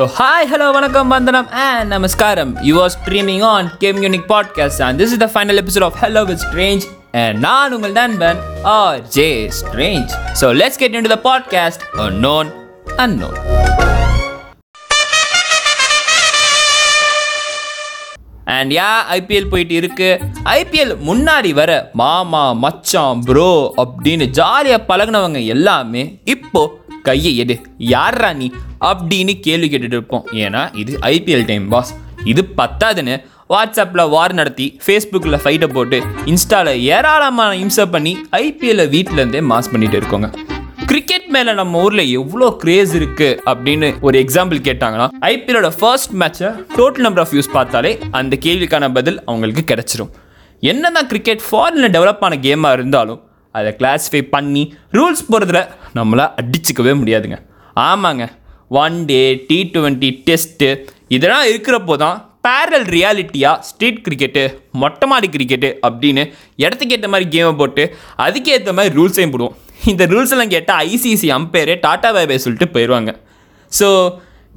So hi hello வணக்கம் வந்தனம் and நமஸ்காரம் you are streaming on game unique podcast and this is the final episode of hello with strange and நான் உங்கள் நண்பன் R J strange so let's get into the podcast known unknown and yeah IPL போயிட்டு இருக்கு IPL முன்னாடி வர மாமா மச்சான் bro அப்படின்னு ஜாலியாக பழகினவங்க எல்லாமே இப்போது கையை எடு. யார்ரா நீ? அப்படின்னு கேள்வி கேட்டுட்டு இருப்போம். ஏன்னா இது ஐபிஎல் டைம் பாஸ் இது பத்தாதுன்னு வாட்ஸ்அப்பில் வார் நடத்தி ஃபேஸ்புக்கில் ஃபைட்டை போட்டு இன்ஸ்டாவில் ஏராளமான இம்சை பண்ணி ஐபிஎல்லை வீட்டிலேருந்தே மாஸ் பண்ணிட்டு இருக்கோங்க. கிரிக்கெட் மேலே நம்ம ஊரில் எவ்வளோ கிரேஸ் இருக்குது அப்படின்னு ஒரு எக்ஸாம்பிள் கேட்டாங்கன்னா ஐபிஎலோட ஃபர்ஸ்ட் மேட்சை டோட்டல் நம்பர் ஆஃப் வியூஸ் பார்த்தாலே அந்த கேள்விக்கான பதில் அவங்களுக்கு கிடச்சிரும். என்னதான் கிரிக்கெட் ஃபாரினில் டெவலப் ஆன கேமாக இருந்தாலும் அதை கிளாஸிஃபை பண்ணி ரூல்ஸ் போகிறதுல நம்மளால் அடிச்சுக்கவே முடியாதுங்க. ஆமாங்க. One day T twenty test இதெல்லாம் இருக்கிறப்போ தான் பேரல் ரியாலிட்டியாக ஸ்ட்ரீட் கிரிக்கெட்டு மொட்டை மாடி கிரிக்கெட்டு அப்படின்னு இடத்துக்கு ஏற்ற மாதிரி கேமை போட்டு அதுக்கேற்ற மாதிரி ரூல்ஸையும் போடுவோம். இந்த ரூல்ஸ் எல்லாம் கேட்டால் ஐசிசி அம்பையரே டாட்டா பை சொல்லிட்டு போயிடுவாங்க ஸோ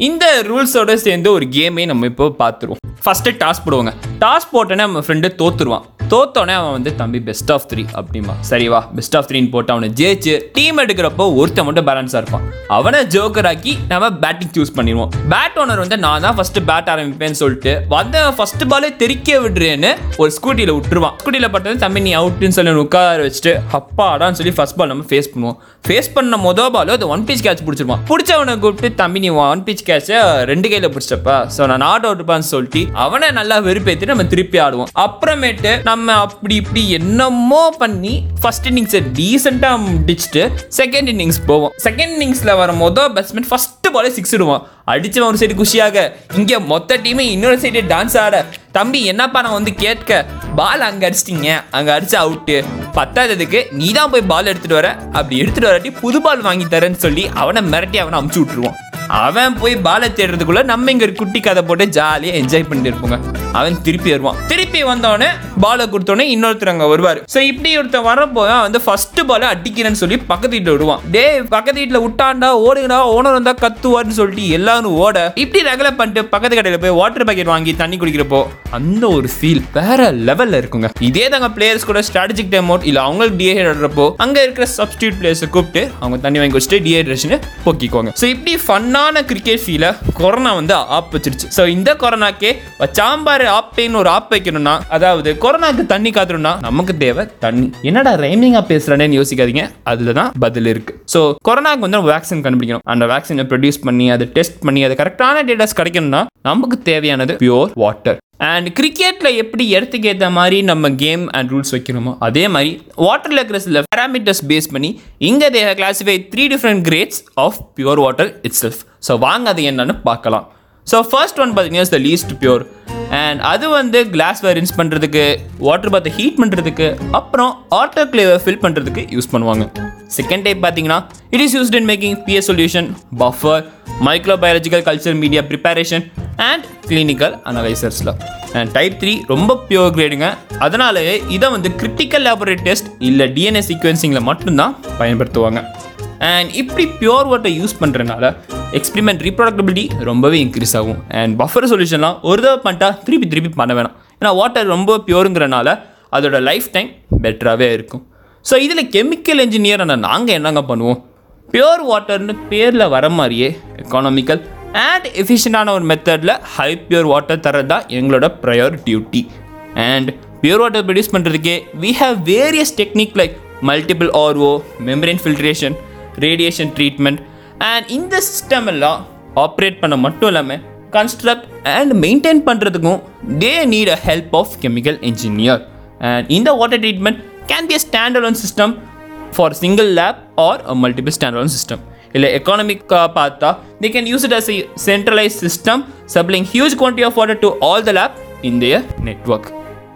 இந்த ரூல்ஸோட சேர்ந்து ஒரு கேமே நம்ம இப்போ பார்த்துருவோம். ஃபஸ்ட்டு டாஸ் போடுவாங்க. டாஸ் போட்டோன்னே நம்ம ஃப்ரெண்டு தோற்றுருவான் தோத்தோடனே அவன் வந்து தம்பி பெஸ்ட் ஆஃப் த்ரீ அப்படிமா சரிவா பெஸ்ட் ஆஃப் த்ரீன்னு போட்டு அவனை ஜெயிச்சு டீம் எடுக்கிறப்போ ஒருத்தன் மட்டும் பேலன்ஸாக இருப்பான். அவனை ஜோக்கர் ஆக்கி நம்ம பேட்டிங் சூஸ் பண்ணிடுவோம். பேட் ஓனர் வந்து நான் தான் ஃபஸ்ட்டு பேட் ஆரம்பிப்பேன்னு சொல்லிட்டு வந்த ஃபர்ஸ்ட் பாலே தெறிக்க விடுறேன்னு ஒரு ஸ்கூட்டியில் விட்டுருவான். ஸ்கூட்டியில் பட்டது தம்பி நீ அவுட்டுன்னு சொல்லி உட்கார வச்சுட்டு அப்பாடான்னு சொல்லி ஃபஸ்ட் பால் நம்ம ஃபேஸ் பண்ணுவோம். ஃபேஸ் பண்ண மொதல் பாலோ அது ஒன் பீச் கேட்ச் பிடிச்சிருவான். பிடிச்சவனை கூப்பிட்டு தம்பி நீ ஒன் பீச் கேட்சை ரெண்டு கையில் பிடிச்சப்பா ஸோ நான் நாட் அவுட்பான்னு சொல்லிட்டு அவனை நல்லா வெறுப்பேற்றி நம்ம திருப்பி ஆடுவோம். அப்புறமேட்டு நம்ம அப்படி இப்படி என்னமோ பண்ணி ஃபர்ஸ்ட் இன்னிங்ஸை டீசெண்டாக முடிச்சுட்டு செகண்ட் இன்னிங்ஸ் போவோம். செகண்ட் இன்னிங்ஸில் வர மொதல் பேட்ஸ்மேன் ஃபஸ்ட்டு பாலே சிக்ஸ் விடுவான். அடிச்சவன் ஒரு சைடு குஷியாக. இங்கே மொத்த டீமே இன்னொரு சைடு டான்ஸ் ஆட. தம்பி என்னப்பா நான் வந்து கேட்க? பால் அங்கே அடிச்சிட்டிங்க. அங்கே அடிச்சு அவுட்டு பத்தாததுக்கு நீ தான் போய் பால் எடுத்துகிட்டு வர. அப்படி எடுத்துகிட்டு வராட்டி புது பால் வாங்கி தரேன்னு சொல்லி அவனை மிரட்டி அவனை அமுச்சு விட்ருவான் அவன் போய் பாலை தேடுறதுக்குள்ள நம்ம இங்க ஒரு குட்டி கதை போட்டு ஜாலியாக என்ஜாய் பண்ணிட்டு இருப்போங்க. அவன் திருப்பி வருவான். திருப்பி வந்தவொடனே பாலை கொடுத்தோடனே இன்னொருத்தர் அங்கே வருவார். ஸோ இப்படி ஒருத்தர் வரப்போ தான் வந்து ஃபர்ஸ்ட் பாலை அடிக்கிறேன்னு சொல்லி பக்கத்து வீட்டில் விடுவான். டே பக்கத்து வீட்டில் விட்டாண்டா ஓடுங்கடா ஓனர் வந்தா கத்துவார்னு சொல்லிட்டு எல்லாரும் ஓட இப்படி ரெகுலர் பண்ணிட்டு பக்கத்து கடையில் போய் வாட்டர் பேக்கெட் வாங்கி தண்ணி குடிக்கிறப்போ அந்த ஒரு ஃபீல் வேற லெவலில் இருக்குங்க. இதே தாங்க பிளேயர்ஸ் கூட ஸ்ட்ராட்டஜிக் டைம் அவுட் இல்லை அவங்களுக்கு டிஹைட் ஆடுறப்போ அங்கே இருக்கிற சப்ஸ்டியூட் பிளேயர்ஸை கூப்பிட்டு அவங்க தண்ணி வாங்கி வச்சுட்டு டிஹைட்ரேஷனை போக்கிக்குவாங்க ஸோ இப்படி ஃபன்னான கிரிக்கெட் ஃபீலை கொரோனா வந்து ஆப் வச்சிருச்சு. ஸோ இந்த கொரோனாக்கே சாம்பார் ஆப்பேன்னு ஒரு ஆப் வைக்கணும்னா அதாவது கொரோனாக்கு தண்ணி காத்துறோம்னா நமக்கு தேவை தண்ணி. என்னடா ரைமிங்கா பேசுறேன்னு யோசிக்காதீங்க. அதுல தான் பதில் இருக்கு. ஸோ கொரோனாக்கு வந்து வேக்சின் கண்டுபிடிக்கணும். அந்த வேக்சினை ப்ரொடியூஸ் பண்ணி அதை டெஸ்ட் பண்ணி அது கரெக்டான டேட்டாஸ் கிடைக்கணும்னா நமக்கு தேவையானது பியூர் வாட்டர் அண்ட் கிரிக்கெட்ல எப்படி இடத்துக்கு ஏற்ற மாதிரி நம்ம கேம் அண்ட் ரூல்ஸ் வைக்கணுமோ அதே மாதிரி வாட்டர்ல இருக்கிற சில பேராமீட்டர்ஸ் பேஸ் பண்ணி இங்கே they classify three different grades of pure water itself so வாங்க அது என்னன்னு பார்க்கலாம். ஸோ ஃபர்ஸ்ட் ஒன் பார்த்தீங்கன்னா த லீஸ்ட் பியூர் அண்ட் அது வந்து கிளாஸ்வேர் ரின்ஸ் பண்ணுறதுக்கு வாட்டர் பாத்தை ஹீட் பண்ணுறதுக்கு அப்புறம் ஆட்டோ கிளேவை ஃபில் பண்ணுறதுக்கு யூஸ் பண்ணுவாங்க. செகண்ட் டைப் பார்த்தீங்கன்னா it is used in making PS solution buffer microbiological culture media preparation and clinical அனலைசர்ஸில் and type three ரொம்ப பியூர் கிரேடுங்க அதனாலேயே இதை வந்து கிரிட்டிக்கல் லேபரேட் டெஸ்ட் இல்லை டிஎன்ஏ சீக்வன்சிங்கில் மட்டும்தான் பயன்படுத்துவாங்க. அண்ட் இப்படி பியூர் வாட்டை யூஸ் பண்ணுறதுனால எக்ஸ்பிரிமெண்ட் ரீப்ரொடக்டபிலிட்டி ரொம்பவே இன்க்ரீஸ் ஆகும். அண்ட் பஃபர் சொல்யூஷன்லாம் ஒரு தடவை பண்ணிட்டா திருப்பி திருப்பி பண்ண வேணாம். ஏன்னா வாட்டர் ரொம்ப பியூருங்கிறனால அதோட லைஃப் டைம் பெட்டராகவே இருக்கும். ஸோ இதில் கெமிக்கல் இன்ஜினியர் நாங்கள் என்னங்க பண்ணுவோம்? பியூர் வாட்டர்னு பேரில் வர மாதிரியே எக்கானமிக்கல் அண்ட் எஃபிஷியண்டான ஒரு மெத்தடில் ஹை பியூர் வாட்டர் தரது தான் எங்களோட prior duty and pure water produce பண்ணுறதுக்கே we have various technique like multiple RO membrane filtration radiation treatment and இந்த சிஸ்டம் எல்லாம் ஆப்ரேட் பண்ண மட்டும் இல்லாமல் கன்ஸ்ட்ரக்ட் அண்ட் மெயின்டைன் பண்ணுறதுக்கும் they need a help of chemical engineer and இந்த water treatment can be a stand alone system for single lab or a multiple stand alone system இல்லை எக்கானமிக்காக பார்த்தா they can use it as a centralise system supplying huge quantity of water to all the lab in their network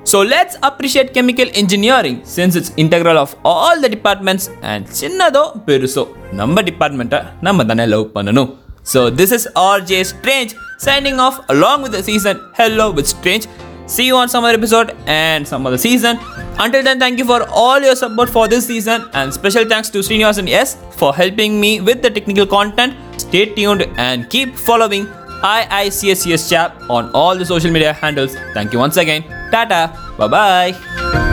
So let's appreciate chemical engineering since it's integral of all the departments and சின்னதோ பெருசோ நம்ம டிபார்ட்மெண்ட்டை நம்ம தானே love பண்ணணும் so this is R J strange signing off along with the season hello with strange see you on some other episode and some other season until then thank you for all your support for this season and special thanks to Srinivasan S for helping me with the technical content stay tuned and keep following IICSCS chap on all the social media handles. Thank you once again. Tada! Bye-bye!